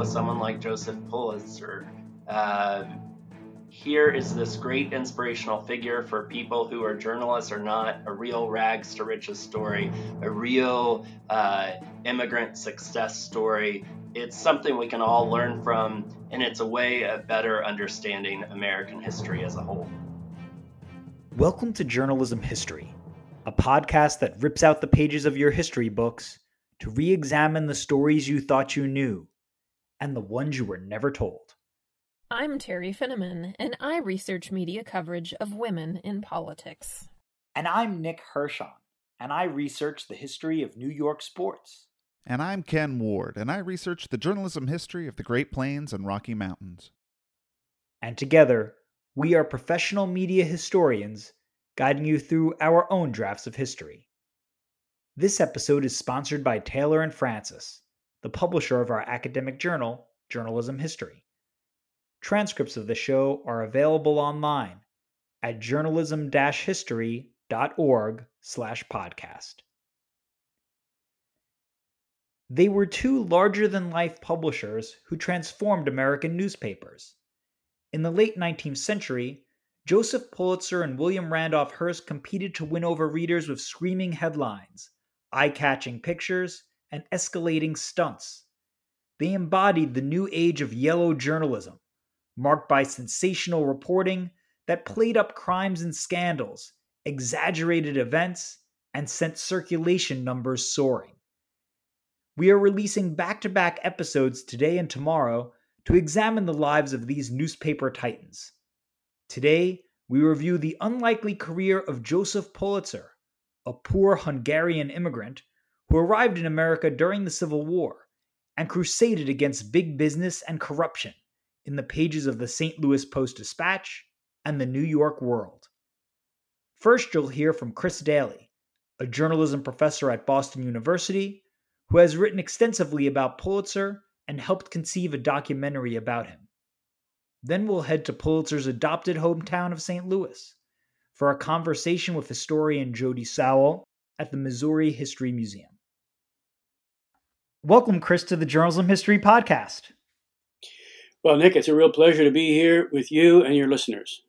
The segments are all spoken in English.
with someone like Joseph Pulitzer. Uh, here is this great inspirational figure for people who are journalists or not, a real rags to riches story, a real uh, immigrant success story. It's something we can all learn from, and it's a way of better understanding American history as a whole. Welcome to Journalism History, a podcast that rips out the pages of your history books to re examine the stories you thought you knew and the ones you were never told. I'm Teri Finneman, and I research media coverage of women in politics. And I'm Nick Hirshon, and I research the history of New York sports. And I'm Ken Ward, and I research the journalism history of the Great Plains and Rocky Mountains. And together, we are professional media historians guiding you through our own drafts of history. This episode is sponsored by Taylor and Francis, the publisher of our academic journal, Journalism History. Transcripts of the show are available online at journalism-history.org slash podcast. They were two larger-than-life publishers who transformed American newspapers. In the late 19th century, Joseph Pulitzer and William Randolph Hearst competed to win over readers with screaming headlines, eye-catching pictures, and escalating stunts. They embodied the new age of yellow journalism, marked by sensational reporting that played up crimes and scandals, exaggerated events, and sent circulation numbers soaring. We are releasing back to back episodes today and tomorrow to examine the lives of these newspaper titans. Today, we review the unlikely career of Joseph Pulitzer, a poor Hungarian immigrant who arrived in America during the Civil War and crusaded against big business and corruption in the pages of the St. Louis Post Dispatch and the New York World. First, you'll hear from Chris Daly, a journalism professor at Boston University who has written extensively about Pulitzer and helped conceive a documentary about him. Then we'll head to Pulitzer's adopted hometown of St. Louis for a conversation with historian Jody Sowell at the Missouri History Museum. Welcome, Chris, to the Journalism History Podcast. Well, Nick, it's a real pleasure to be here with you and your listeners.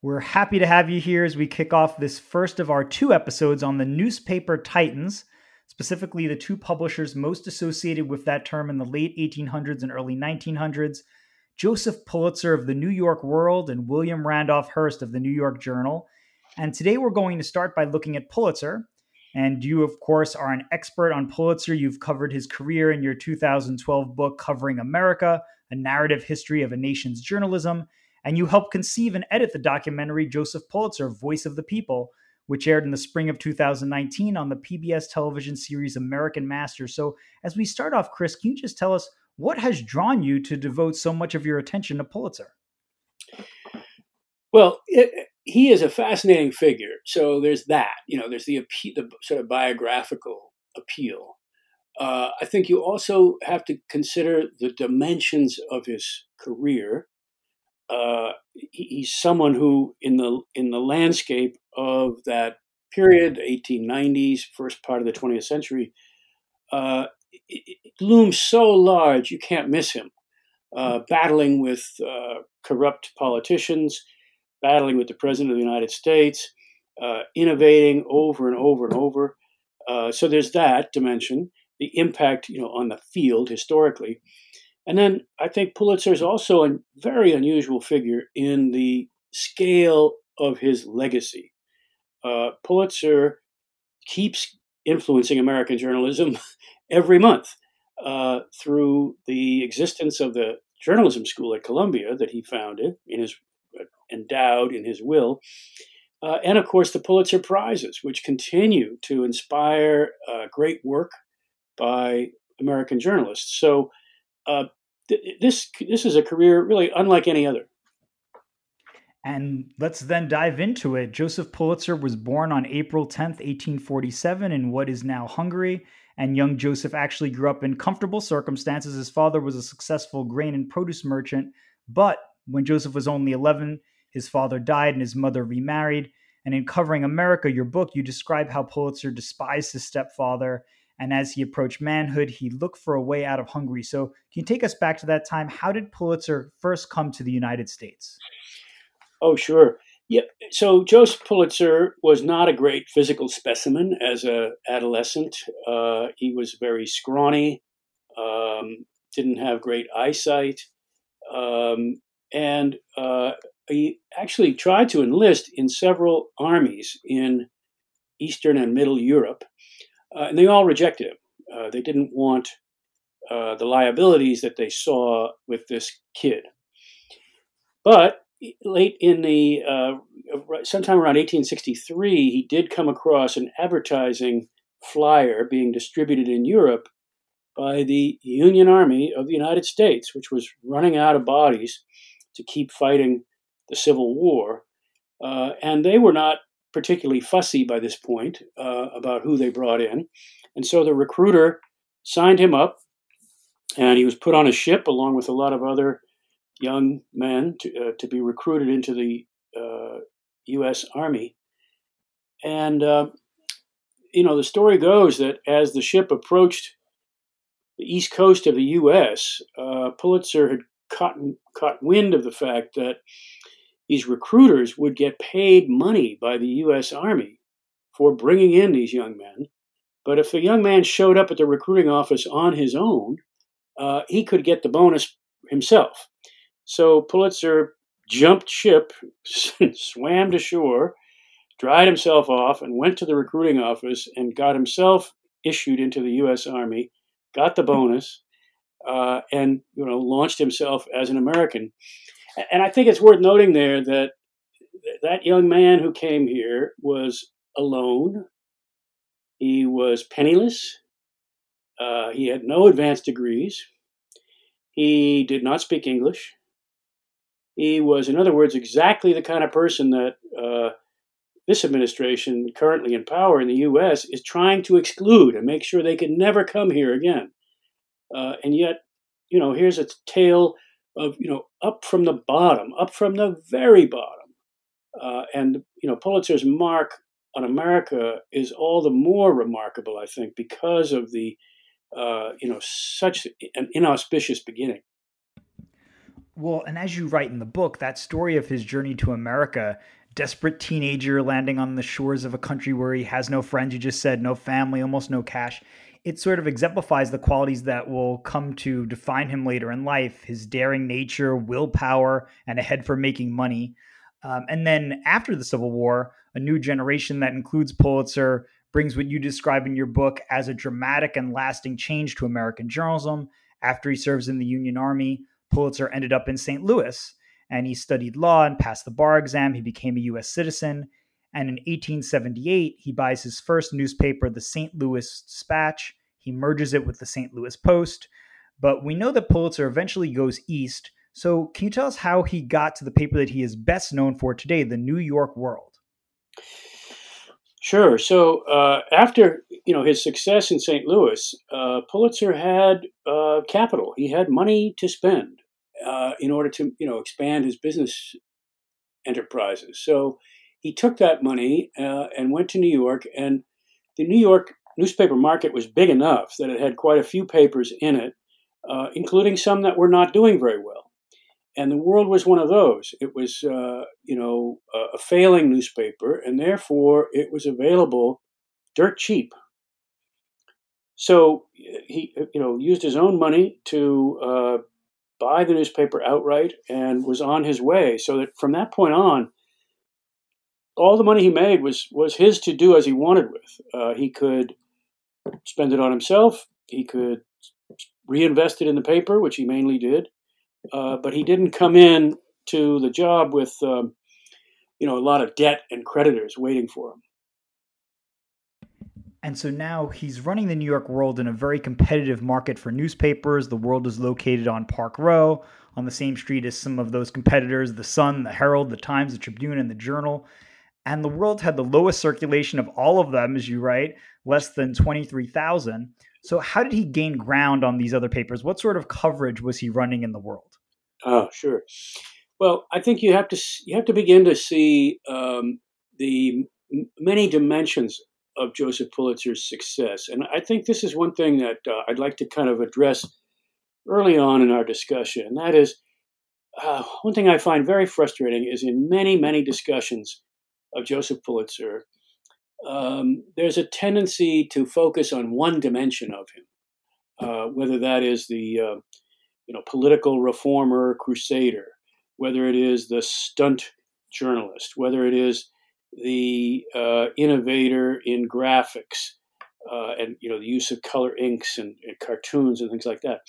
We're happy to have you here as we kick off this first of our two episodes on the newspaper titans, specifically the two publishers most associated with that term in the late 1800s and early 1900s Joseph Pulitzer of the New York World and William Randolph Hearst of the New York Journal. And today we're going to start by looking at Pulitzer. And you, of course, are an expert on Pulitzer. You've covered his career in your 2012 book, Covering America A Narrative History of a Nation's Journalism. And you helped conceive and edit the documentary Joseph Pulitzer, Voice of the People, which aired in the spring of 2019 on the PBS television series American Masters. So, as we start off, Chris, can you just tell us what has drawn you to devote so much of your attention to Pulitzer? Well, it, he is a fascinating figure. So there's that. You know, there's the, the sort of biographical appeal. Uh, I think you also have to consider the dimensions of his career. Uh, he, he's someone who, in the in the landscape of that period, 1890s, first part of the 20th century, uh, it, it looms so large you can't miss him. Uh, battling with uh, corrupt politicians, battling with the President of the United States, uh, innovating over and over and over. Uh, so there's that dimension, the impact, you know, on the field historically. And then I think Pulitzer is also a very unusual figure in the scale of his legacy. Uh, Pulitzer keeps influencing American journalism every month uh, through the existence of the journalism school at Columbia that he founded in his endowed in his will. Uh, and of course, the Pulitzer Prizes, which continue to inspire uh, great work by American journalists. So, uh, th- this this is a career really unlike any other. And let's then dive into it. Joseph Pulitzer was born on April 10th, 1847, in what is now Hungary. And young Joseph actually grew up in comfortable circumstances. His father was a successful grain and produce merchant. But when Joseph was only 11, his father died and his mother remarried. And in Covering America, your book, you describe how Pulitzer despised his stepfather And as he approached manhood, he looked for a way out of Hungary. So, can you take us back to that time? How did Pulitzer first come to the United States? Oh, sure. Yeah. So Joseph Pulitzer was not a great physical specimen as a adolescent. Uh, he was very scrawny, um, didn't have great eyesight, um, and uh, he actually tried to enlist in several armies in Eastern and Middle Europe, uh, and they all rejected him. Uh, they didn't want uh, the liabilities that they saw with this kid. But late in the uh, sometime around 1863, he did come across an advertising flyer being distributed in Europe by the Union Army of the United States, which was running out of bodies to keep fighting the Civil War. Uh, and they were not particularly fussy by this point uh, about who they brought in. And so the recruiter signed him up, and he was put on a ship along with a lot of other young men to, uh, to be recruited into the U.S. Uh, Army. And, uh, you know, the story goes that as the ship approached the east coast of the U.S., uh, Pulitzer had caught, caught wind of the fact that these recruiters would get paid money by the U.S. Army for bringing in these young men. But if a young man showed up at the recruiting office on his own, uh, he could get the bonus himself. So Pulitzer jumped ship, swam to shore, dried himself off, and went to the recruiting office and got himself issued into the U.S. Army, got the bonus, uh, and you know launched himself as an American. And I think it's worth noting there that that young man who came here was alone. He was penniless. Uh, he had no advanced degrees. He did not speak English. He was, in other words, exactly the kind of person that uh, this administration, currently in power in the U.S., is trying to exclude and make sure they can never come here again. Uh, and yet, you know, here's a tale of you know up from the bottom, up from the very bottom, uh, and you know Pulitzer's mark on America is all the more remarkable, I think, because of the uh, you know such an inauspicious beginning. Well, and as you write in the book, that story of his journey to America, desperate teenager landing on the shores of a country where he has no friends, you just said, no family, almost no cash it sort of exemplifies the qualities that will come to define him later in life his daring nature, willpower, and a head for making money. Um, and then after the Civil War, a new generation that includes Pulitzer brings what you describe in your book as a dramatic and lasting change to American journalism. After he serves in the Union Army, Pulitzer ended up in St. Louis and he studied law and passed the bar exam. He became a U.S. citizen. And in 1878, he buys his first newspaper, the St. Louis Dispatch. He merges it with the St. Louis Post. But we know that Pulitzer eventually goes east. So, can you tell us how he got to the paper that he is best known for today, the New York World? Sure. So uh, after you know his success in St. Louis, uh, Pulitzer had uh, capital. He had money to spend uh, in order to you know expand his business enterprises. So he took that money uh, and went to New York, and the New York newspaper market was big enough that it had quite a few papers in it, uh, including some that were not doing very well. And the World was one of those. It was, uh, you know, a failing newspaper, and therefore it was available dirt cheap. So he, you know, used his own money to uh, buy the newspaper outright and was on his way. So that from that point on, all the money he made was was his to do as he wanted with. Uh, he could spend it on himself. He could reinvest it in the paper, which he mainly did. Uh, but he didn't come in to the job with, um, you know, a lot of debt and creditors waiting for him. And so now he's running the New York World in a very competitive market for newspapers. The World is located on Park Row, on the same street as some of those competitors the Sun, the Herald, the Times, the Tribune, and the Journal and the world had the lowest circulation of all of them, as you write, less than 23,000. So, how did he gain ground on these other papers? What sort of coverage was he running in the world? Oh, sure. Well, I think you have to you have to begin to see um, the many dimensions of Joseph Pulitzer's success. And I think this is one thing that uh, I'd like to kind of address early on in our discussion, and that is uh, one thing I find very frustrating is in many, many discussions of Joseph Pulitzer, um, there's a tendency to focus on one dimension of him, uh, whether that is the uh, you know political reformer, crusader, whether it is the stunt journalist, whether it is the uh, innovator in graphics uh, and you know the use of color inks and, and cartoons and things like that.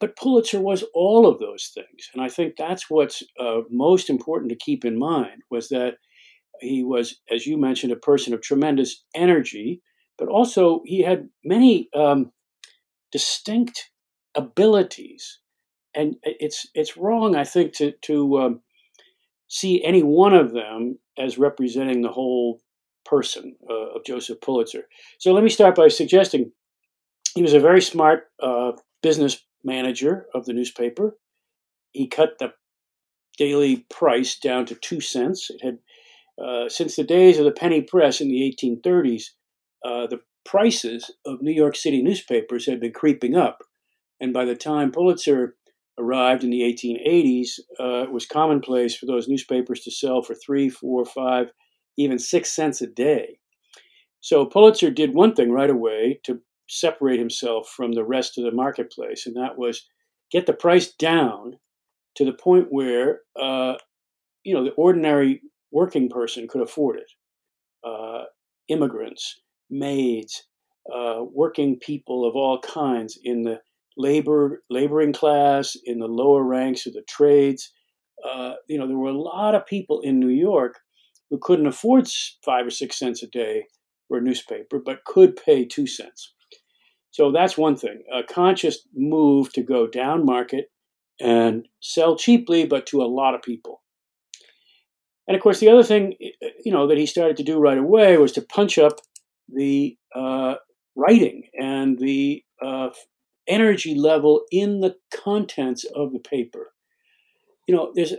But Pulitzer was all of those things, and I think that's what's uh, most important to keep in mind was that he was, as you mentioned, a person of tremendous energy, but also he had many um, distinct abilities, and it's it's wrong, I think, to to um, see any one of them as representing the whole person uh, of Joseph Pulitzer. So let me start by suggesting he was a very smart uh, business manager of the newspaper. He cut the daily price down to two cents. It had, uh, since the days of the penny press in the 1830s, uh, the prices of New York City newspapers had been creeping up. And by the time Pulitzer arrived in the 1880s, uh, it was commonplace for those newspapers to sell for three, four, five, even six cents a day. So Pulitzer did one thing right away to separate himself from the rest of the marketplace, and that was get the price down to the point where uh, you know the ordinary working person could afford it. Uh, immigrants, maids, uh, working people of all kinds in the labor laboring class, in the lower ranks of the trades. Uh, you know, there were a lot of people in New York who couldn't afford five or six cents a day for a newspaper, but could pay two cents. So that's one thing. A conscious move to go down market and sell cheaply, but to a lot of people. And of course, the other thing, you know, that he started to do right away was to punch up the uh, writing and the uh, energy level in the contents of the paper. You know, there's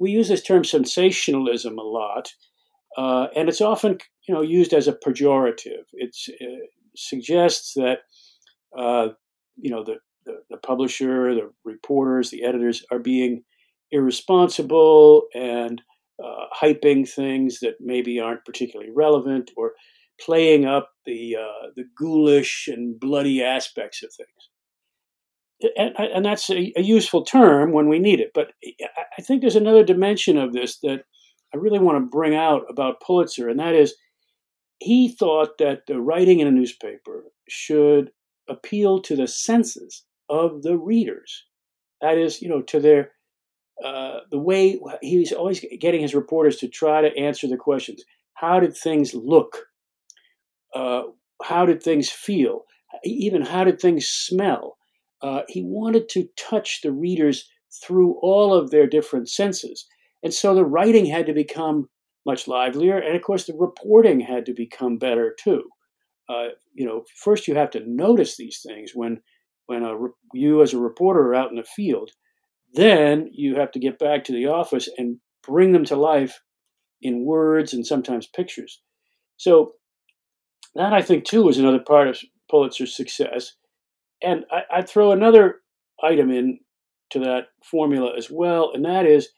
we use this term sensationalism a lot, uh, and it's often you know used as a pejorative. It uh, suggests that uh, you know the, the, the publisher, the reporters, the editors are being irresponsible and uh, hyping things that maybe aren't particularly relevant or playing up the uh, the ghoulish and bloody aspects of things and, and that's a, a, useful term when we need it. But I think there's another dimension of this that I really want to bring out about Pulitzer, and that is he thought that the writing in a newspaper should appeal to the senses of the readers. That is, you know, to their uh, the way he was always getting his reporters to try to answer the questions: How did things look? Uh, how did things feel? Even how did things smell? uh, he wanted to touch the readers through all of their different senses. And so the writing had to become much livelier. And of course, the reporting had to become better too. Uh, you know, first you have to notice these things when, when a, you as a reporter are out in the field. Then you have to get back to the office and bring them to life in words and sometimes pictures. So that I think too was another part of Pulitzer's success and I, I'd throw another item in to that formula as well, and that is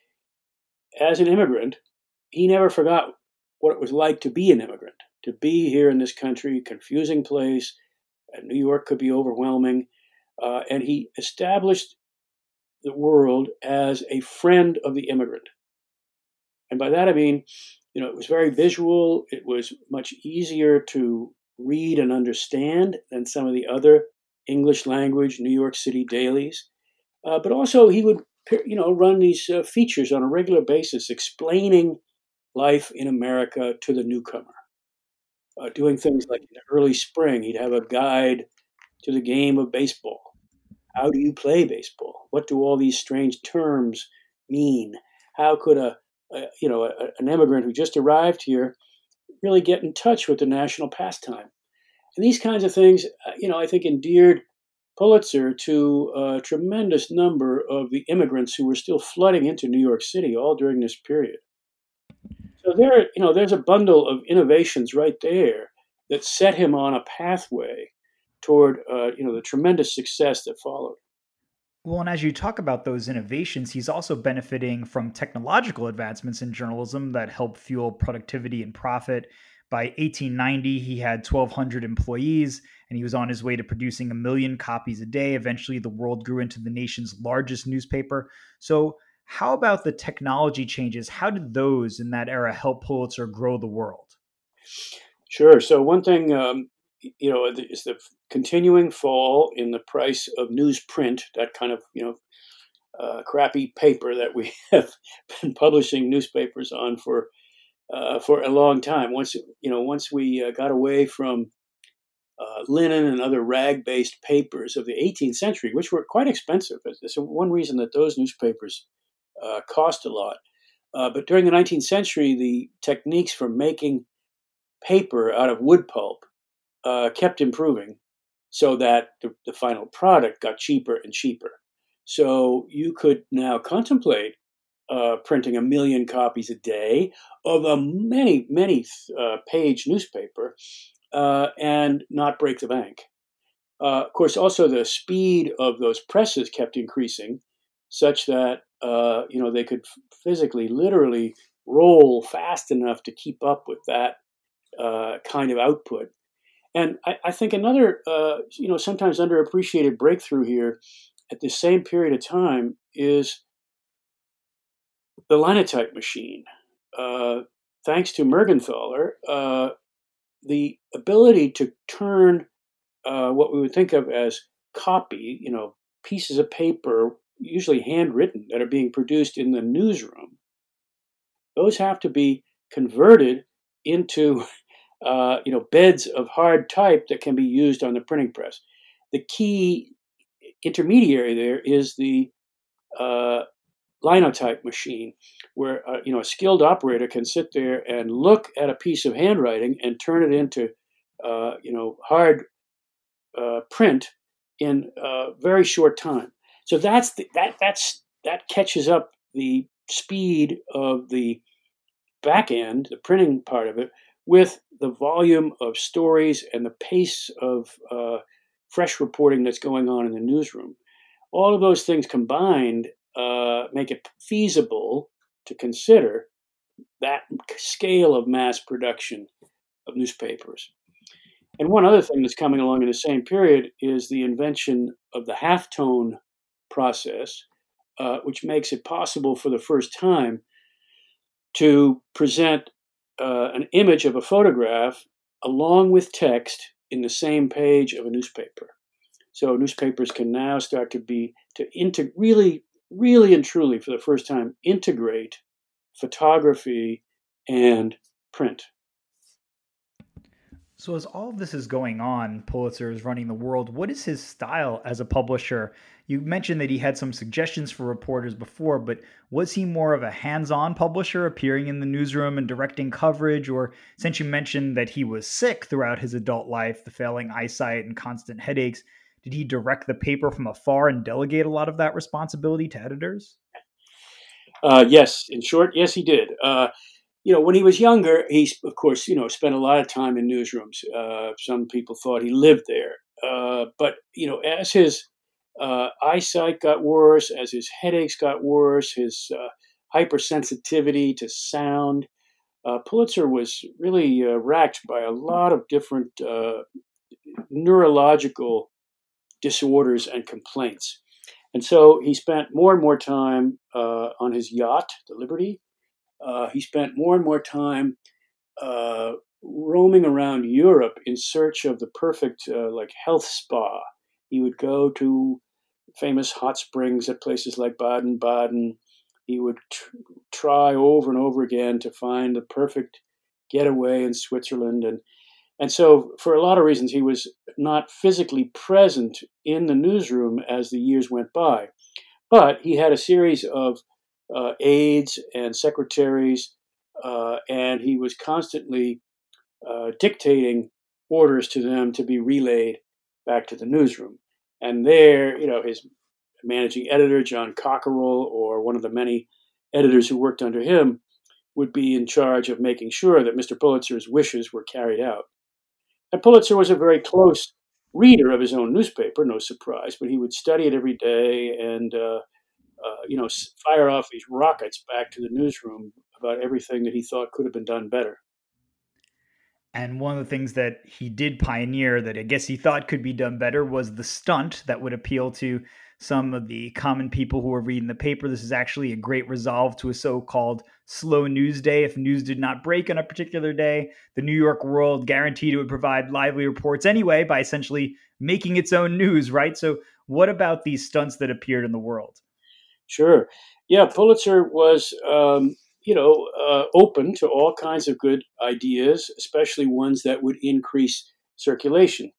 as an immigrant, he never forgot what it was like to be an immigrant, to be here in this country, confusing place. And New York could be overwhelming. Uh, and he established the world as a friend of the immigrant. And by that I mean, you know, it was very visual. It was much easier to read and understand than some of the other English language New York City dailies. Uh, but also, he would you know run these uh, features on a regular basis explaining life in America to the newcomer. Uh, doing things like in early spring, he'd have a guide to the game of baseball. How do you play baseball? What do all these strange terms mean? How could a, a you know a, an immigrant who just arrived here really get in touch with the national pastime? And these kinds of things, uh, you know, I think endeared Pulitzer to a tremendous number of the immigrants who were still flooding into New York City all during this period. So there, you know, there's a bundle of innovations right there that set him on a pathway toward uh, you know the tremendous success that followed. Well, and as you talk about those innovations, he's also benefiting from technological advancements in journalism that help fuel productivity and profit. By 1890, he had 1,200 employees, and he was on his way to producing a million copies a day. Eventually, the world grew into the nation's largest newspaper. So, how about the technology changes? How did those in that era help Pulitzer grow the world? Sure. So, one thing um, you know, is the continuing fall in the price of newsprint, that kind of, you know, uh, crappy paper that we have been publishing newspapers on for uh, for a long time. Once you know, once we uh, got away from uh, linen and other rag-based papers of the 18th century, which were quite expensive. It's one reason that those newspapers uh, cost a lot. Uh, but during the 19th century, the techniques for making paper out of wood pulp uh, kept improving so that the, the final product got cheaper and cheaper. So you could now contemplate uh, printing a million copies a day of a many, many uh, page newspaper uh, and not break the bank. Uh, of course, also the speed of those presses kept increasing, such that uh, you know they could physically, literally roll fast enough to keep up with that uh, kind of output. And I, I think another, uh, you know, sometimes underappreciated breakthrough here at the same period of time is the linotype machine. Uh, thanks to Mergenthaler, uh, the ability to turn uh, what we would think of as copy, you know, pieces of paper, usually handwritten, that are being produced in the newsroom, those have to be converted into uh, you know, beds of hard type that can be used on the printing press. The key intermediary there is the uh, linotype machine, where uh, you know a skilled operator can sit there and look at a piece of handwriting and turn it into uh, you know hard uh, print in a very short time. So that's the, that that's that catches up the speed of the back end, the printing part of it, with the volume of stories and the pace of uh, fresh reporting that's going on in the newsroom. All of those things combined uh, make it feasible to consider that scale of mass production of newspapers. And one other thing that's coming along in the same period is the invention of the halftone process, uh, which makes it possible for the first time to present uh, an image of a photograph along with text in the same page of a newspaper. So newspapers can now start to be to into really, really and truly for the first time integrate photography and print. So, as all this is going on, Pulitzer is running the world. What is his style as a publisher? You mentioned that he had some suggestions for reporters before, but was he more of a hands on publisher, appearing in the newsroom and directing coverage? Or since you mentioned that he was sick throughout his adult life, the failing eyesight and constant headaches, did he direct the paper from afar and delegate a lot of that responsibility to editors? Uh, yes, in short, yes, he did. Uh, you know, when he was younger, he, of course, you know, spent a lot of time in newsrooms. Uh, some people thought he lived there. Uh, but, you know, as his uh, eyesight got worse, as his headaches got worse, his uh, hypersensitivity to sound, uh, Pulitzer was really uh, racked by a lot of different neurological disorders and complaints. And so he spent more and more time on his yacht, the Liberty, uh, he spent more and more time uh, roaming around Europe in search of the perfect uh, like health spa. He would go to famous hot springs at places like Baden Baden. He would tr- try over and over again to find the perfect getaway in Switzerland and and so for a lot of reasons he was not physically present in the newsroom as the years went by but he had a series of uh, aides and secretaries, uh, and he was constantly uh, dictating orders to them to be relayed back to the newsroom. And there, you know, his managing editor, John Cockerill, or one of the many editors who worked under him, would be in charge of making sure that Mr. Pulitzer's wishes were carried out. And Pulitzer was a very close reader of his own newspaper, no surprise, but he would study it every day and, uh, uh, you know, fire off these rockets back to the newsroom about everything that he thought could have been done better. And one of the things that he did pioneer that I guess he thought could be done better was the stunt that would appeal to some of the common people who were reading the paper. This is actually a great resolve to a so called slow news day. If news did not break on a particular day, the New York World guaranteed it would provide lively reports anyway by essentially making its own news, right? So, what about these stunts that appeared in the world? Sure. Yeah, Pulitzer was um, you know, uh, open to all kinds of good ideas, especially ones that would increase circulation.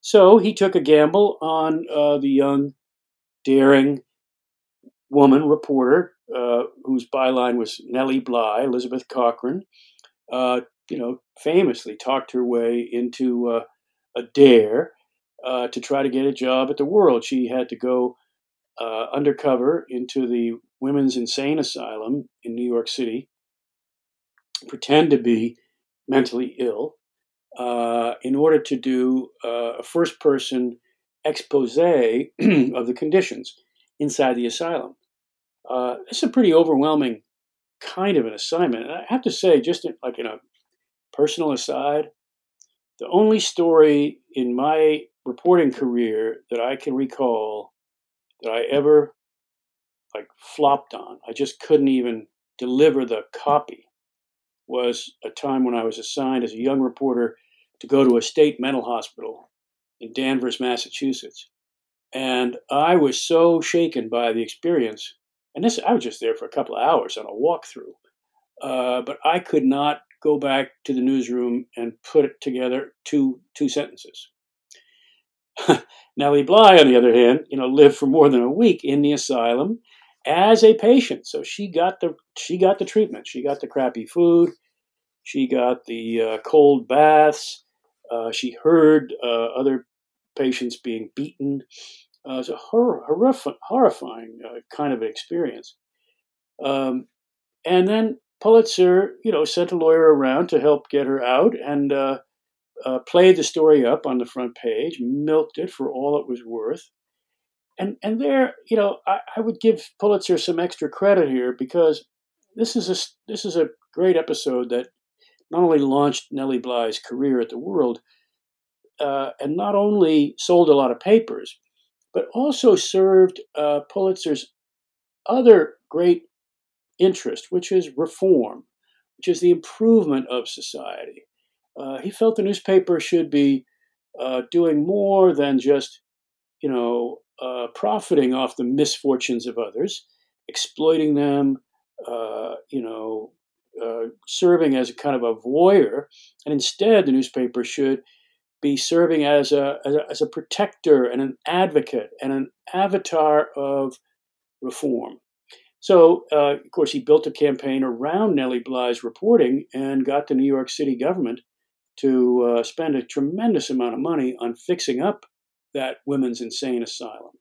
So he took a gamble on uh, the young, daring woman reporter uh, whose byline was Nellie Bly, Elizabeth Cochran. Uh, you know, famously talked her way into uh, a dare uh, to try to get a job at the World. She had to go undercover into the women's insane asylum in New York City pretend to be mentally ill uh, in order to do uh, a first person expose of the conditions inside the asylum. Uh, it's a pretty overwhelming kind of an assignment. And I have to say, just in, like in a personal aside, the only story in my reporting career that I can recall that I ever like flopped on. I just couldn't even deliver the copy. Was a time when I was assigned as a young reporter to go to a state mental hospital in Danvers, Massachusetts. And I was so shaken by the experience. And this, I was just there for a couple of hours on a walkthrough. Uh, but I could not go back to the newsroom and put it together two two sentences. Nellie Bly, on the other hand, you know, lived for more than a week in the asylum as a patient. So she got the she got the treatment. She got the crappy food. She got the uh, cold baths. Uh, she heard uh, other patients being beaten. Uh, it's a hor- horrif- horrifying uh, kind of experience. Um, and then Pulitzer, you know, sent a lawyer around to help get her out and uh, played the story up on the front page, milked it for all it was worth and and there, you know, I, I, would give Pulitzer some extra credit here because this is a this is a great episode that not only launched Nellie Bly's career at the World, uh, and not only sold a lot of papers, but also served uh, Pulitzer's other great interest, which is reform, which is the improvement of society. Uh, he felt the newspaper should be uh, doing more than just, you know, uh, profiting off the misfortunes of others, exploiting them, uh, you know, uh, serving as a kind of a voyeur, and instead the newspaper should be serving as a, as a, as a protector and an advocate and an avatar of reform. So, uh, of course, he built a campaign around Nellie Bly's reporting and got the New York City government to uh, spend a tremendous amount of money on fixing up that women's insane asylum.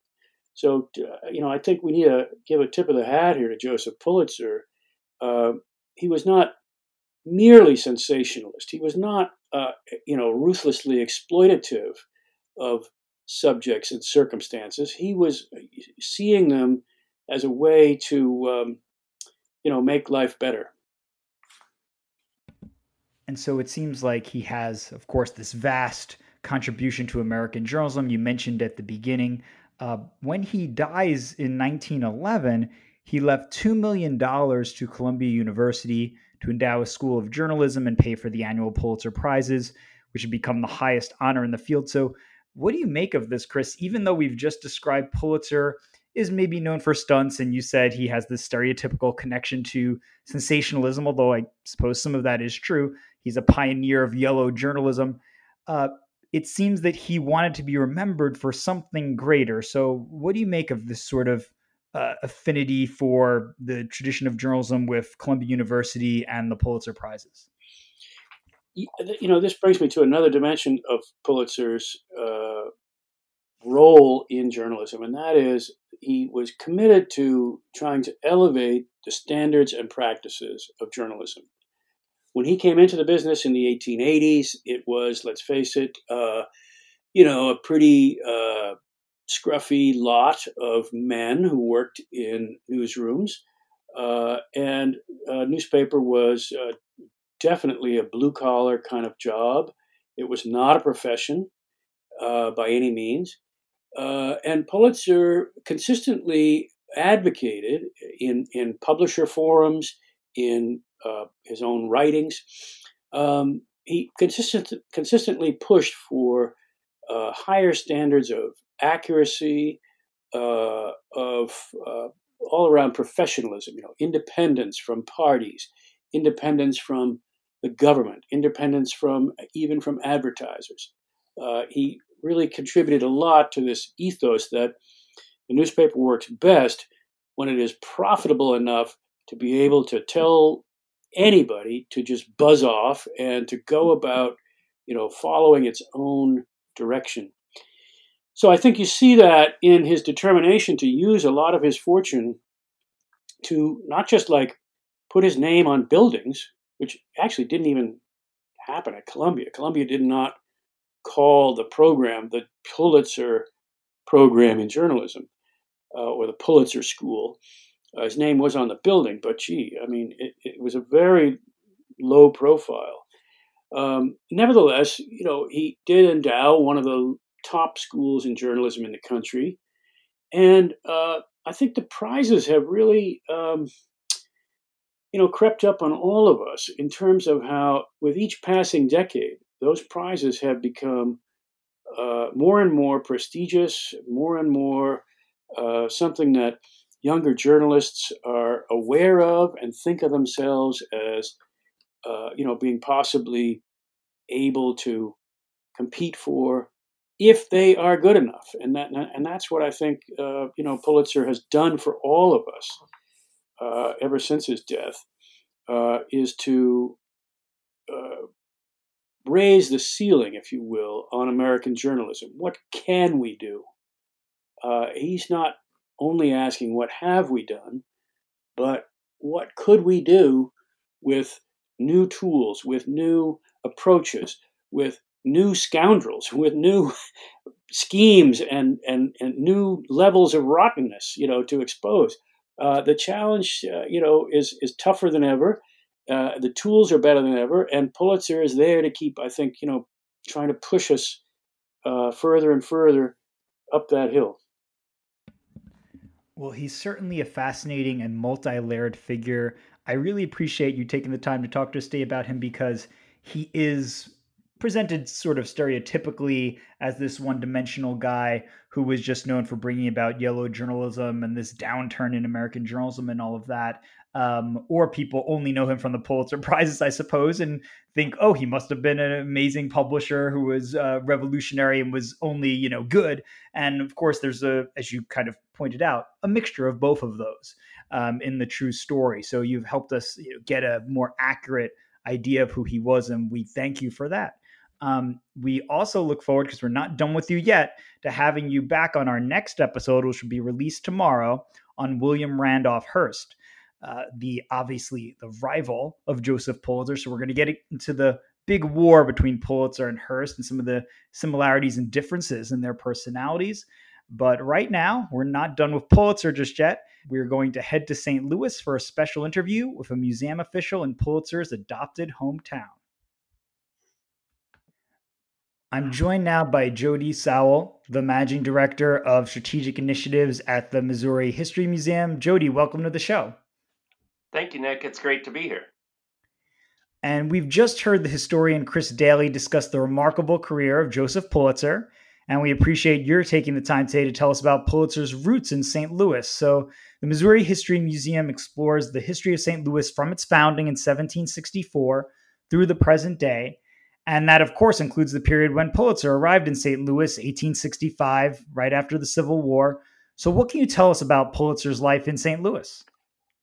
So, uh, you know, I think we need to give a tip of the hat here to Joseph Pulitzer. Uh, he was not merely sensationalist. He was not, uh, you know, ruthlessly exploitative of subjects and circumstances. He was seeing them as a way to, um, you know, make life better. And so it seems like he has, of course, this vast contribution to American journalism. You mentioned at the beginning. Uh, when he dies in 1911, he left $2 million to Columbia University to endow a school of journalism and pay for the annual Pulitzer Prizes, which had become the highest honor in the field. So, what do you make of this, Chris? Even though we've just described Pulitzer is maybe known for stunts, and you said he has this stereotypical connection to sensationalism, although I suppose some of that is true. He's a pioneer of yellow journalism. Uh, it seems that he wanted to be remembered for something greater. So, what do you make of this sort of uh, affinity for the tradition of journalism with Columbia University and the Pulitzer Prizes? You know, this brings me to another dimension of Pulitzer's uh, role in journalism, and that is he was committed to trying to elevate the standards and practices of journalism. When he came into the business in the 1880s, it was, let's face it, uh, you know, a pretty uh, scruffy lot of men who worked in newsrooms. Uh, and a newspaper was uh, definitely a blue collar kind of job. It was not a profession uh, by any means. Uh, and Pulitzer consistently advocated in, in publisher forums, in uh, his own writings. Um, he consistent, consistently pushed for uh, higher standards of accuracy, uh, of uh, all around professionalism, you know, independence from parties, independence from the government, independence from even from advertisers. Uh, he really contributed a lot to this ethos that the newspaper works best when it is profitable enough to be able to tell anybody to just buzz off and to go about, you know, following its own direction. So I think you see that in his determination to use a lot of his fortune to not just like put his name on buildings, which actually didn't even happen at Columbia. Columbia did not call the program the Pulitzer program in journalism uh, or the Pulitzer School. Uh, his name was on the building, but gee, I mean, it, it was a very low profile. Um, nevertheless, you know, he did endow one of the top schools in journalism in the country, and uh, I think the prizes have really, um, you know, crept up on all of us in terms of how, with each passing decade, those prizes have become uh, more and more prestigious, more and more uh, something that younger journalists are aware of and think of themselves as, uh, you know, being possibly able to compete for if they are good enough. And that and that's what I think uh, you know Pulitzer has done for all of us uh, ever since his death uh, is to uh, raise the ceiling, if you will, on American journalism. What can we do? Uh, he's not only asking what have we done, but what could we do with new tools, with new approaches, with new scoundrels, with new schemes and, and, and new levels of rottenness, you know, to expose. Uh, the challenge, uh, you know, is is tougher than ever. Uh, the tools are better than ever, and Pulitzer is there to keep, I think, you know, trying to push us uh, further and further up that hill. Well, he's certainly a fascinating and multi layered figure. I really appreciate you taking the time to talk to us today about him because he is presented sort of stereotypically as this one dimensional guy who was just known for bringing about yellow journalism and this downturn in American journalism and all of that um, or people only know him from the Pulitzer Prizes, I suppose, and think, oh, he must have been an amazing publisher who was uh, revolutionary and was only, you know, good. And of course, there's a, as you kind of pointed out, a mixture of both of those um, in the true story. So you've helped us you know, get a more accurate idea of who he was, and we thank you for that. Um, we also look forward, because we're not done with you yet, to having you back on our next episode, which will be released tomorrow on William Randolph Hearst. Uh, the obviously the rival of Joseph Pulitzer. So we're going to get into the big war between Pulitzer and Hearst and some of the similarities and differences in their personalities. But right now, we're not done with Pulitzer just yet. We're going to head to St. Louis for a special interview with a museum official in Pulitzer's adopted hometown. I'm joined now by Jody Sowell, the managing director of strategic initiatives at the Missouri History Museum. Jody, welcome to the show. Thank you, Nick. It's great to be here. And we've just heard the historian Chris Daly discuss the remarkable career of Joseph Pulitzer. And we appreciate your taking the time today to tell us about Pulitzer's roots in St. Louis. So, the Missouri History Museum explores the history of St. Louis from its founding in 1764 through the present day. And that, of course, includes the period when Pulitzer arrived in St. Louis, 1865, right after the Civil War. So, what can you tell us about Pulitzer's life in St. Louis?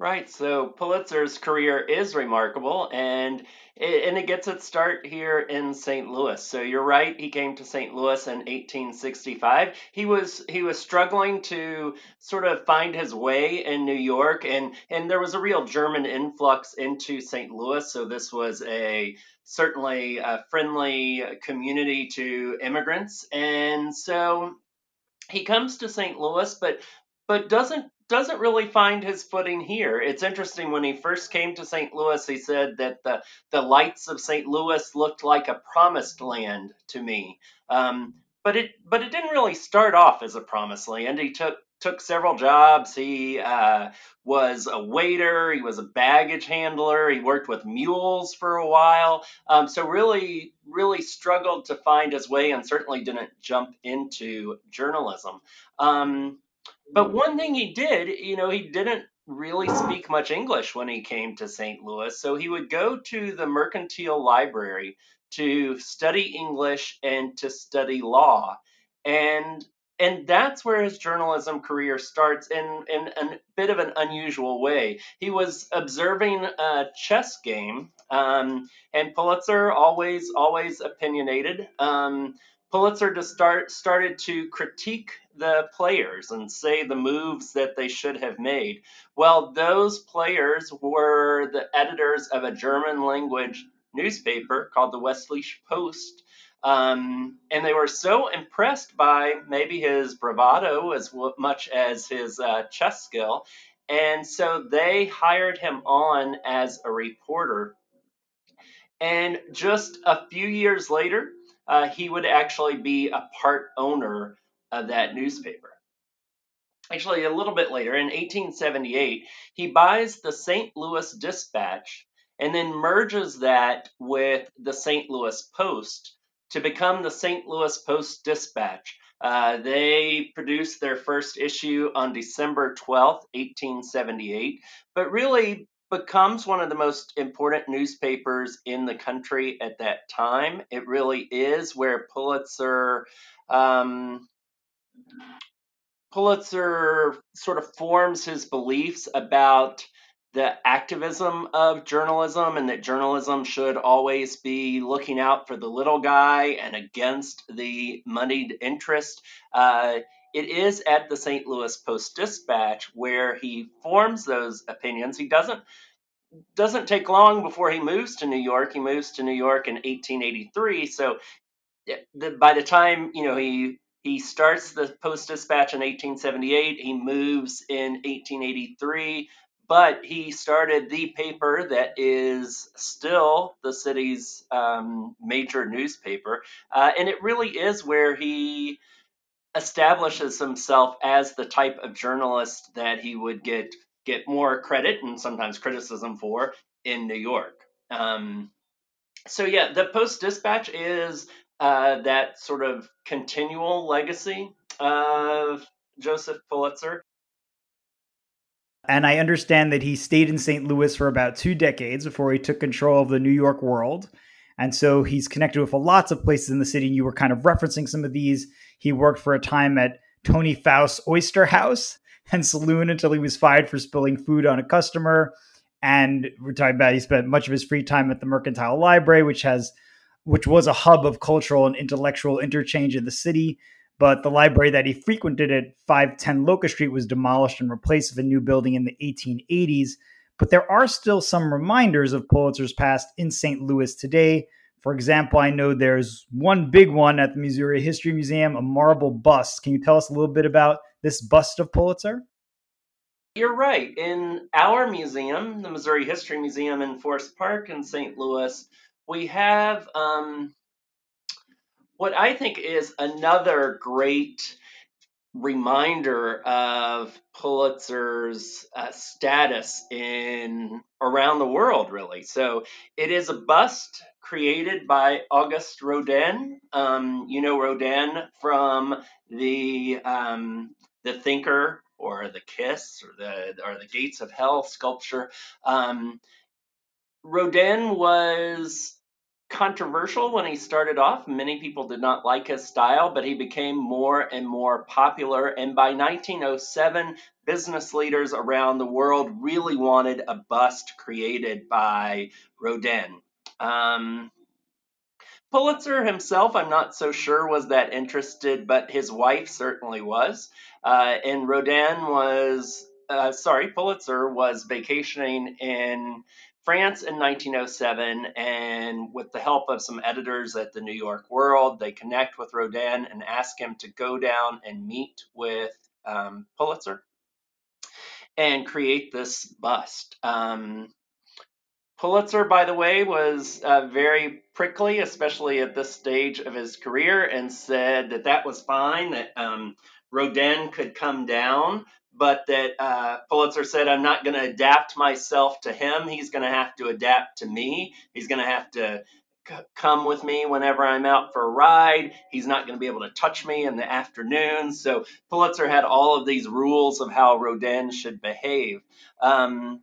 Right. So Pulitzer's career is remarkable, and it, and it gets its start here in St. Louis. So you're right. He came to St. Louis in 1865. He was he was struggling to sort of find his way in New York, and and there was a real German influx into St. Louis. So this was a certainly a friendly community to immigrants, and so he comes to St. Louis, but but doesn't doesn't really find his footing here. It's interesting when he first came to St. Louis, he said that the the lights of St. Louis looked like a promised land to me. Um, but it but it didn't really start off as a promised land. He took took several jobs. He uh, was a waiter. He was a baggage handler. He worked with mules for a while. Um, so really, really struggled to find his way, and certainly didn't jump into journalism. Um, but one thing he did, you know, he didn't really speak much English when he came to St. Louis. So he would go to the Mercantile Library to study English and to study law. And and that's where his journalism career starts in, in, a bit of an unusual way. He was observing a chess game, um, and Pulitzer always always opinionated. Um, Pulitzer to start started to critique the players and say the moves that they should have made. Well, those players were the editors of a German language newspaper called the Westliche Post. Um, and they were so impressed by maybe his bravado as much as his uh, chess skill. And so they hired him on as a reporter. And just a few years later, uh, he would actually be a part owner of that newspaper. Actually, a little bit later, in 1878, he buys the St. Louis Dispatch and then merges that with the St. Louis Post to become the St. Louis Post Dispatch. Uh, they produced their first issue on December 12th, 1878, but really becomes one of the most important newspapers in the country at that time. It really is where Pulitzer um, Pulitzer sort of forms his beliefs about the activism of journalism and that journalism should always be looking out for the little guy and against the moneyed interest. Uh, it is at the St. Louis Post Dispatch where he forms those opinions. He doesn't doesn't take long before he moves to New York. He moves to New York in 1883. So the, by the time you know he he starts the Post Dispatch in 1878, he moves in 1883. But he started the paper that is still the city's um, major newspaper, uh, and it really is where he establishes himself as the type of journalist that he would get get more credit and sometimes criticism for in New York. Um, so yeah, the Post Dispatch is uh, that sort of continual legacy of Joseph Pulitzer. And I understand that he stayed in St. Louis for about two decades before he took control of the New York world. And so he's connected with lots of places in the city. And you were kind of referencing some of these. He worked for a time at Tony Faust's Oyster House and Saloon until he was fired for spilling food on a customer. And we're talking about he spent much of his free time at the Mercantile Library, which has which was a hub of cultural and intellectual interchange in the city. But the library that he frequented at 510 Locust Street was demolished and replaced with a new building in the 1880s. But there are still some reminders of Pulitzer's past in St. Louis today. For example, I know there's one big one at the Missouri History Museum, a marble bust. Can you tell us a little bit about this bust of Pulitzer? You're right. In our museum, the Missouri History Museum in Forest Park in St. Louis, we have um, what I think is another great reminder of Pulitzer's uh, status in around the world, really. So it is a bust created by Auguste Rodin. Um, you know Rodin from the um, the Thinker or the Kiss or the or the Gates of Hell sculpture. Um, Rodin was controversial when he started off. Many people did not like his style, but he became more and more popular. And by 1907, business leaders around the world really wanted a bust created by Rodin. Um, Pulitzer himself, I'm not so sure, was that interested, but his wife certainly was. Uh, and Rodin was, uh, sorry, Pulitzer was vacationing in France in 1907, and with the help of some editors at the New York World, they connect with Rodin and ask him to go down and meet with um, Pulitzer and create this bust. Um, Pulitzer, by the way, was uh, very prickly, especially at this stage of his career, and said that that was fine, that um, Rodin could come down, but that uh, Pulitzer said, I'm not going to adapt myself to him. He's going to have to adapt to me. He's going to have to c- come with me whenever I'm out for a ride. He's not going to be able to touch me in the afternoon. So Pulitzer had all of these rules of how Rodin should behave. Um,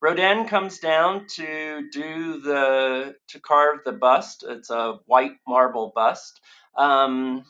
Rodin comes down to do the to carve the bust. It's a white marble bust. Um,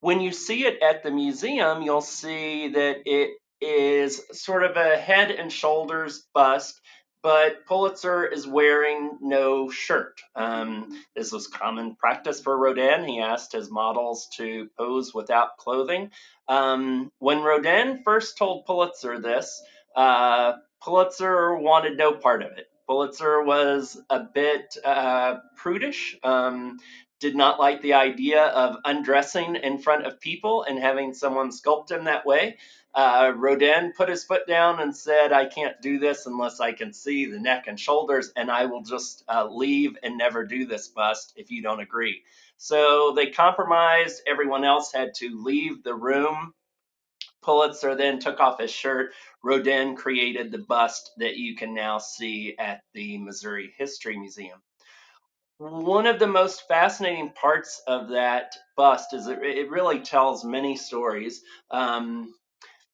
when you see it at the museum, you'll see that it is sort of a head and shoulders bust, but Pulitzer is wearing no shirt. Um, this was common practice for Rodin. He asked his models to pose without clothing. Um, when Rodin first told Pulitzer this, uh, Pulitzer wanted no part of it. Pulitzer was a bit uh, prudish, um, did not like the idea of undressing in front of people and having someone sculpt him that way. Uh, Rodin put his foot down and said, I can't do this unless I can see the neck and shoulders, and I will just uh, leave and never do this bust if you don't agree. So they compromised. Everyone else had to leave the room. Pulitzer then took off his shirt, Rodin created the bust that you can now see at the Missouri History Museum. One of the most fascinating parts of that bust is it, it really tells many stories. Um,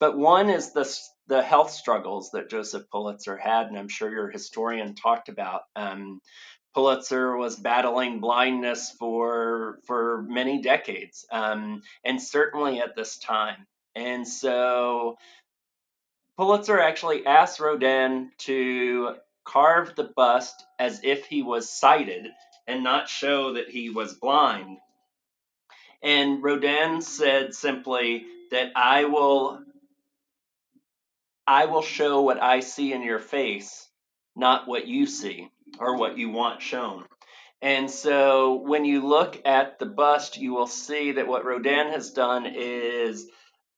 but one is the, the health struggles that Joseph Pulitzer had, and I'm sure your historian talked about. Um, Pulitzer was battling blindness for for many decades, um, and certainly at this time. And so Pulitzer actually asked Rodin to carve the bust as if he was sighted and not show that he was blind. And Rodin said simply that I will I will show what I see in your face, not what you see or what you want shown. And so when you look at the bust, you will see that what Rodin has done is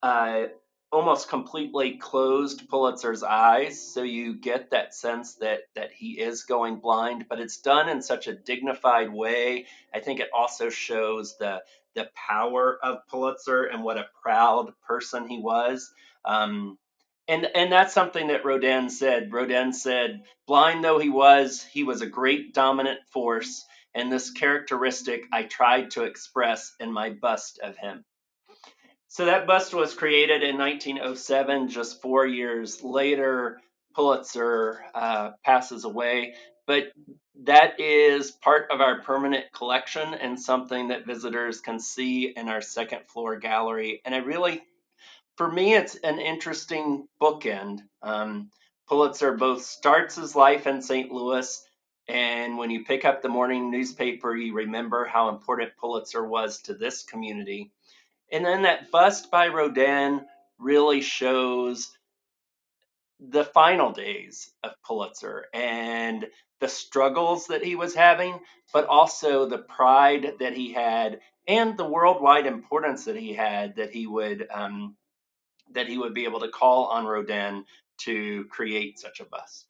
uh, almost completely closed Pulitzer's eyes, so you get that sense that that he is going blind, but it's done in such a dignified way. I think it also shows the the power of Pulitzer and what a proud person he was. Um, and and that's something that Rodin said. Rodin said, blind though he was, he was a great dominant force, and this characteristic I tried to express in my bust of him. So that bust was created in 1907. Just four years later, Pulitzer uh, passes away. But that is part of our permanent collection and something that visitors can see in our second floor gallery. And I really, for me, it's an interesting bookend. Um, Pulitzer both starts his life in St. Louis, and when you pick up the morning newspaper, you remember how important Pulitzer was to this community. And then that bust by Rodin really shows the final days of Pulitzer and the struggles that he was having, but also the pride that he had and the worldwide importance that he had that he would um, that he would be able to call on Rodin to create such a bust.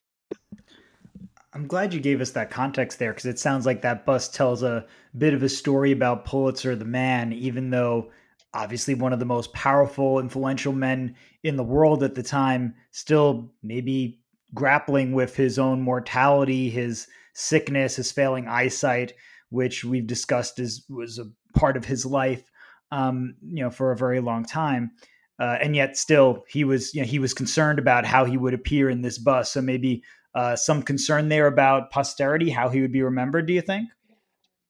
I'm glad you gave us that context there because it sounds like that bust tells a bit of a story about Pulitzer the man, even though obviously one of the most powerful, influential men in the world at the time, still maybe grappling with his own mortality, his sickness, his failing eyesight, which we've discussed is was a part of his life, um, you know, for a very long time. Uh, and yet, still, he was, you know, he was concerned about how he would appear in this bus. So maybe uh, some concern there about posterity, how he would be remembered. Do you think?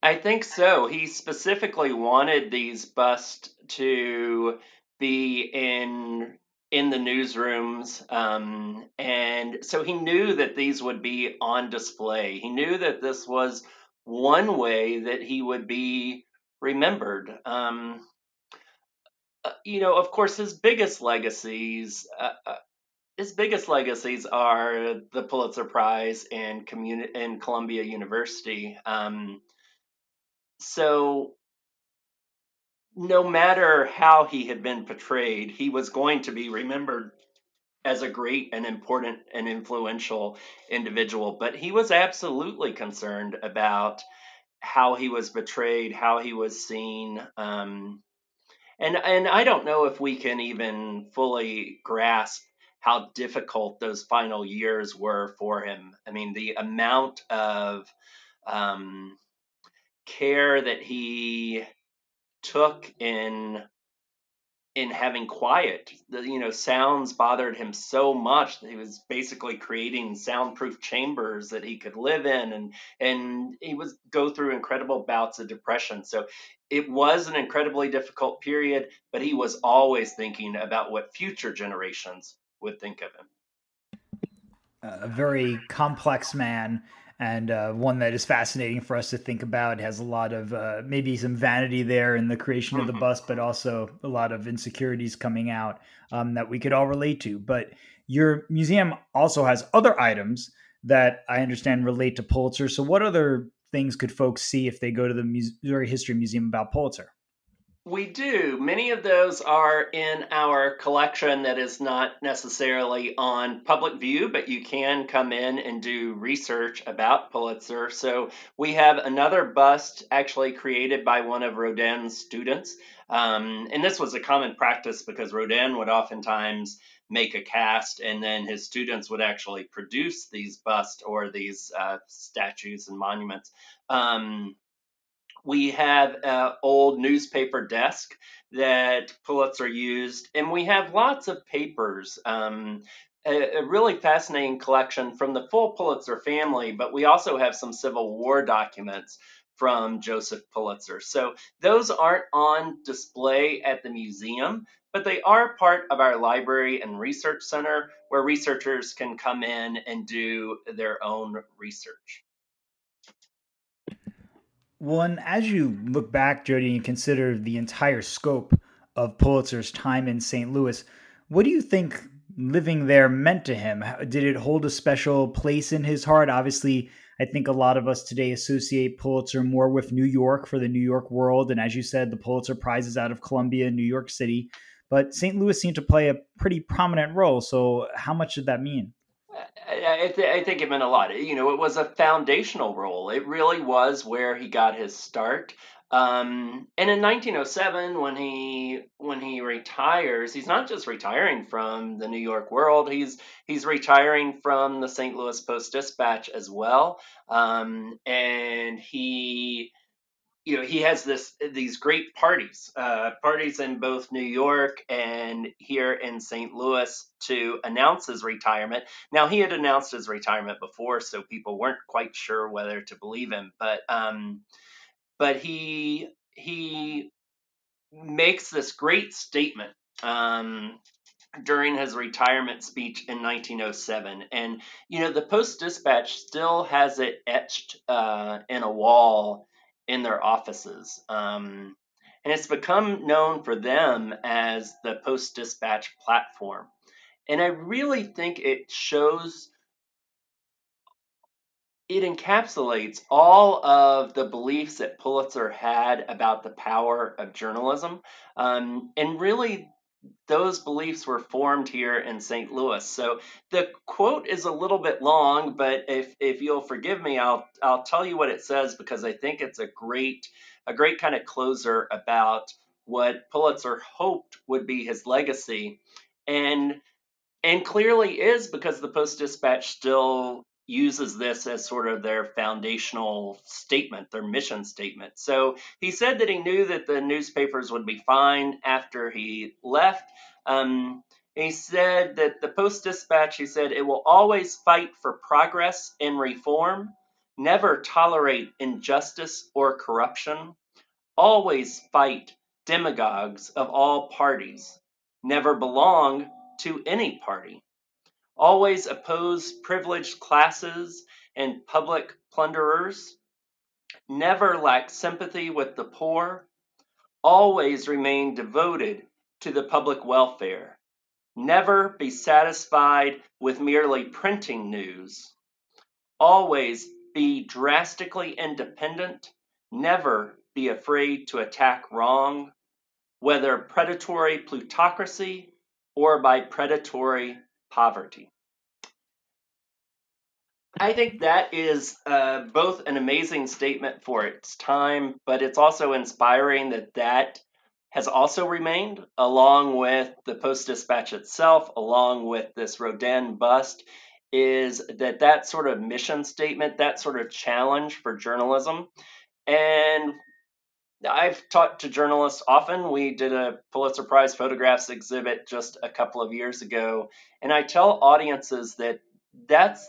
I think so. He specifically wanted these busts to be in in the newsrooms, um, and so he knew that these would be on display. He knew that this was one way that he would be remembered. Um, uh, you know, of course, his biggest legacies. Uh, uh, his biggest legacies are the Pulitzer Prize and communi- and Columbia University. Um, so no matter how he had been portrayed, he was going to be remembered as a great and important and influential individual. But he was absolutely concerned about how he was betrayed, how he was seen. Um, and and I don't know if we can even fully grasp how difficult those final years were for him. I mean, the amount of um, care that he took in in having quiet. The you know sounds bothered him so much that he was basically creating soundproof chambers that he could live in and and he was go through incredible bouts of depression. So it was an incredibly difficult period but he was always thinking about what future generations would think of him. A very complex man and uh, one that is fascinating for us to think about. It has a lot of uh, maybe some vanity there in the creation of the mm-hmm. bus, but also a lot of insecurities coming out um, that we could all relate to. But your museum also has other items that I understand relate to Pulitzer. So, what other things could folks see if they go to the Missouri History Museum about Pulitzer? We do. Many of those are in our collection that is not necessarily on public view, but you can come in and do research about Pulitzer. So we have another bust actually created by one of Rodin's students. Um, and this was a common practice because Rodin would oftentimes make a cast and then his students would actually produce these busts or these uh, statues and monuments. Um, we have an old newspaper desk that Pulitzer used, and we have lots of papers. Um, a, a, really fascinating collection from the full Pulitzer family, but we also have some Civil War documents from Joseph Pulitzer. So those aren't on display at the museum, but they are part of our library and research center where researchers can come in and do their own research. Well, and as you look back, Jody, and consider the entire scope of Pulitzer's time in St. Louis, what do you think living there meant to him? Did it hold a special place in his heart? Obviously, I think a lot of us today associate Pulitzer more with New York for the New York world. And as you said, the Pulitzer Prize is out of Columbia, New York City. But St. Louis seemed to play a pretty prominent role. So, how much did that mean? I, th- I, think it meant a lot. You know, it was a foundational role. It really was where he got his start. Um, and in 1907, when he when he retires, he's not just retiring from the New York World. He's he's retiring from the St. Louis Post Dispatch as well. Um, and he you know he has this these great parties uh, parties in both new york and here in st louis to announce his retirement. Now he had announced his retirement before so people weren't quite sure whether to believe him but um but he he makes this great statement um during his retirement speech in 1907 and you know the post dispatch still has it etched uh, in a wall in their offices. Um, and it's become known for them as the Post Dispatch platform. And I really think it shows, it encapsulates all of the beliefs that Pulitzer had about the power of journalism um, and really those beliefs were formed here in St. Louis. So the quote is a little bit long, but if if you'll forgive me, I'll I'll tell you what it says because I think it's a great a great kind of closer about what Pulitzer hoped would be his legacy. And and clearly is because the Post Dispatch still uses this as sort of their foundational statement, their mission statement. So he said that he knew that the newspapers would be fine after he left. Um, he said that the Post Dispatch, he said, it will always fight for progress and reform, never tolerate injustice or corruption, always fight demagogues of all parties, never belong to any party, always oppose privileged classes and public plunderers, never lack sympathy with the poor, always remain devoted to the public welfare, never be satisfied with merely printing news, always be drastically independent, never be afraid to attack wrong, whether predatory plutocracy or by predatory poverty. I think that is uh, both an amazing statement for its time, but it's also inspiring that that has also remained, along with the Post Dispatch itself, along with this Rodin bust, is that that sort of mission statement, that sort of challenge for journalism. And I've talked to journalists often. We did a Pulitzer Prize photographs exhibit just a couple of years ago, and I tell audiences that that's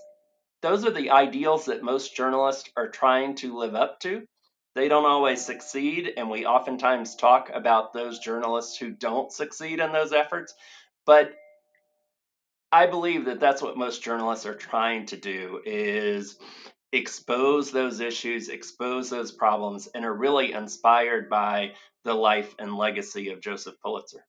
those are the ideals that most journalists are trying to live up to. They don't always succeed, and we oftentimes talk about those journalists who don't succeed in those efforts. But I believe that that's what most journalists are trying to do is expose those issues, expose those problems, and are really inspired by the life and legacy of Joseph Pulitzer.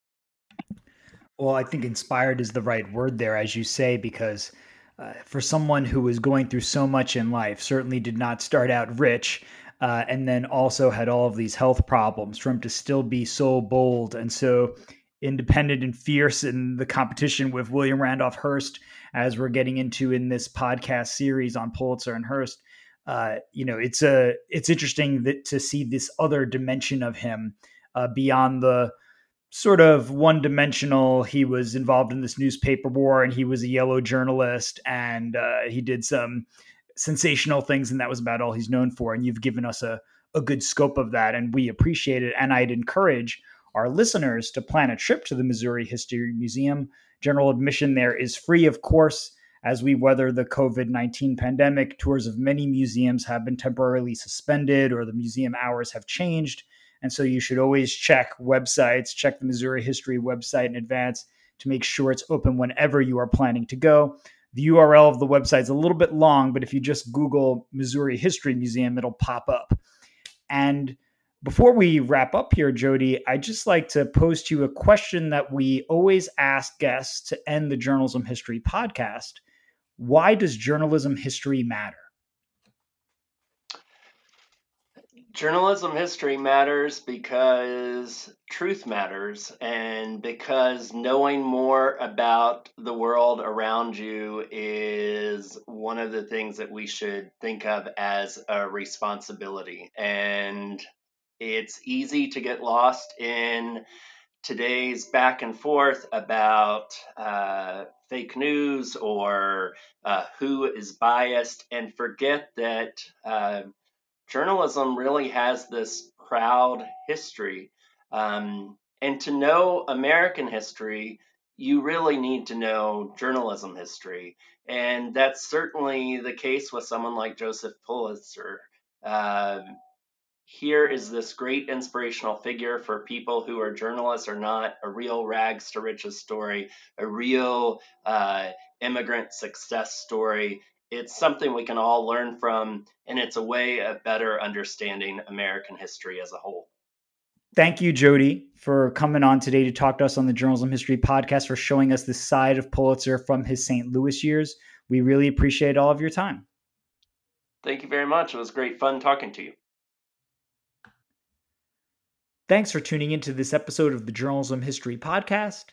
Well, I think inspired is the right word there, as you say, because uh, for someone who was going through so much in life, certainly did not start out rich, uh, and then also had all of these health problems, for him to still be so bold and so independent and fierce in the competition with William Randolph Hearst, as we're getting into in this podcast series on Pulitzer and Hearst. Uh, you know, it's a it's interesting that to see this other dimension of him uh, beyond the sort of one dimensional. He was involved in this newspaper war and he was a yellow journalist and uh, he did some sensational things and that was about all he's known for. And you've given us a, a good scope of that and we appreciate it. And I'd encourage our listeners to plan a trip to the Missouri History Museum. General admission there is free, of course. As we weather the COVID 19 pandemic, tours of many museums have been temporarily suspended or the museum hours have changed. And so you should always check websites, check the Missouri History website in advance to make sure it's open whenever you are planning to go. The URL of the website is a little bit long, but if you just Google Missouri History Museum, it'll pop up. And before we wrap up here, Jody, I'd just like to pose to you a question that we always ask guests to end the Journalism History podcast. Why does journalism history matter? Journalism history matters because truth matters and because knowing more about the world around you is one of the things that we should think of as a responsibility. And it's easy to get lost in today's back and forth about uh, fake news or uh, who is biased and forget that. Uh, journalism really has this proud history. Um, and to know American history, you really need to know journalism history. And that's certainly the case with someone like Joseph Pulitzer. Here is this great inspirational figure for people who are journalists or not, a real rags to riches story, a real uh, immigrant success story it's something we can all learn from, and it's a way of better understanding American history as a whole. Thank you, Jody, for coming on today to talk to us on the Journalism History podcast, for showing us the side of Pulitzer from his St. Louis years. We really appreciate all of your time. Thank you very much. It was great fun talking to you. Thanks for tuning into this episode of the Journalism History podcast.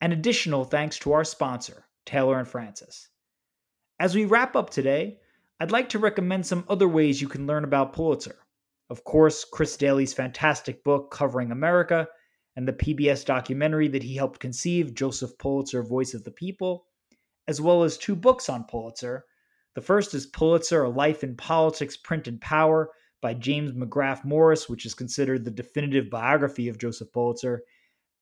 An additional thanks to our sponsor, Taylor and Francis. As we wrap up today, I'd like to recommend some other ways you can learn about Pulitzer. Of course, Chris Daly's fantastic book covering America and the PBS documentary that he helped conceive, Joseph Pulitzer Voice of the People, as well as two books on Pulitzer. The first is Pulitzer A Life in Politics, Print and Power by James McGrath Morris, which is considered the definitive biography of Joseph Pulitzer.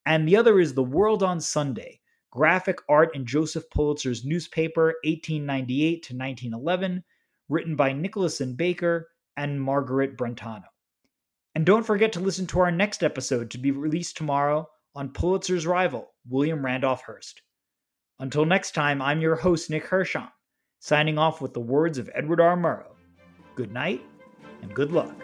And the other is The World on Sunday graphic art in Joseph Pulitzer's newspaper, 1898 to 1911, written by Nicholson Baker and Margaret Brentano. And don't forget to listen to our next episode to be released tomorrow on Pulitzer's rival, William Randolph Hearst. Until next time, I'm your host, Nick Hirshon, signing off with the words of Edward R. Murrow. Good night and good luck.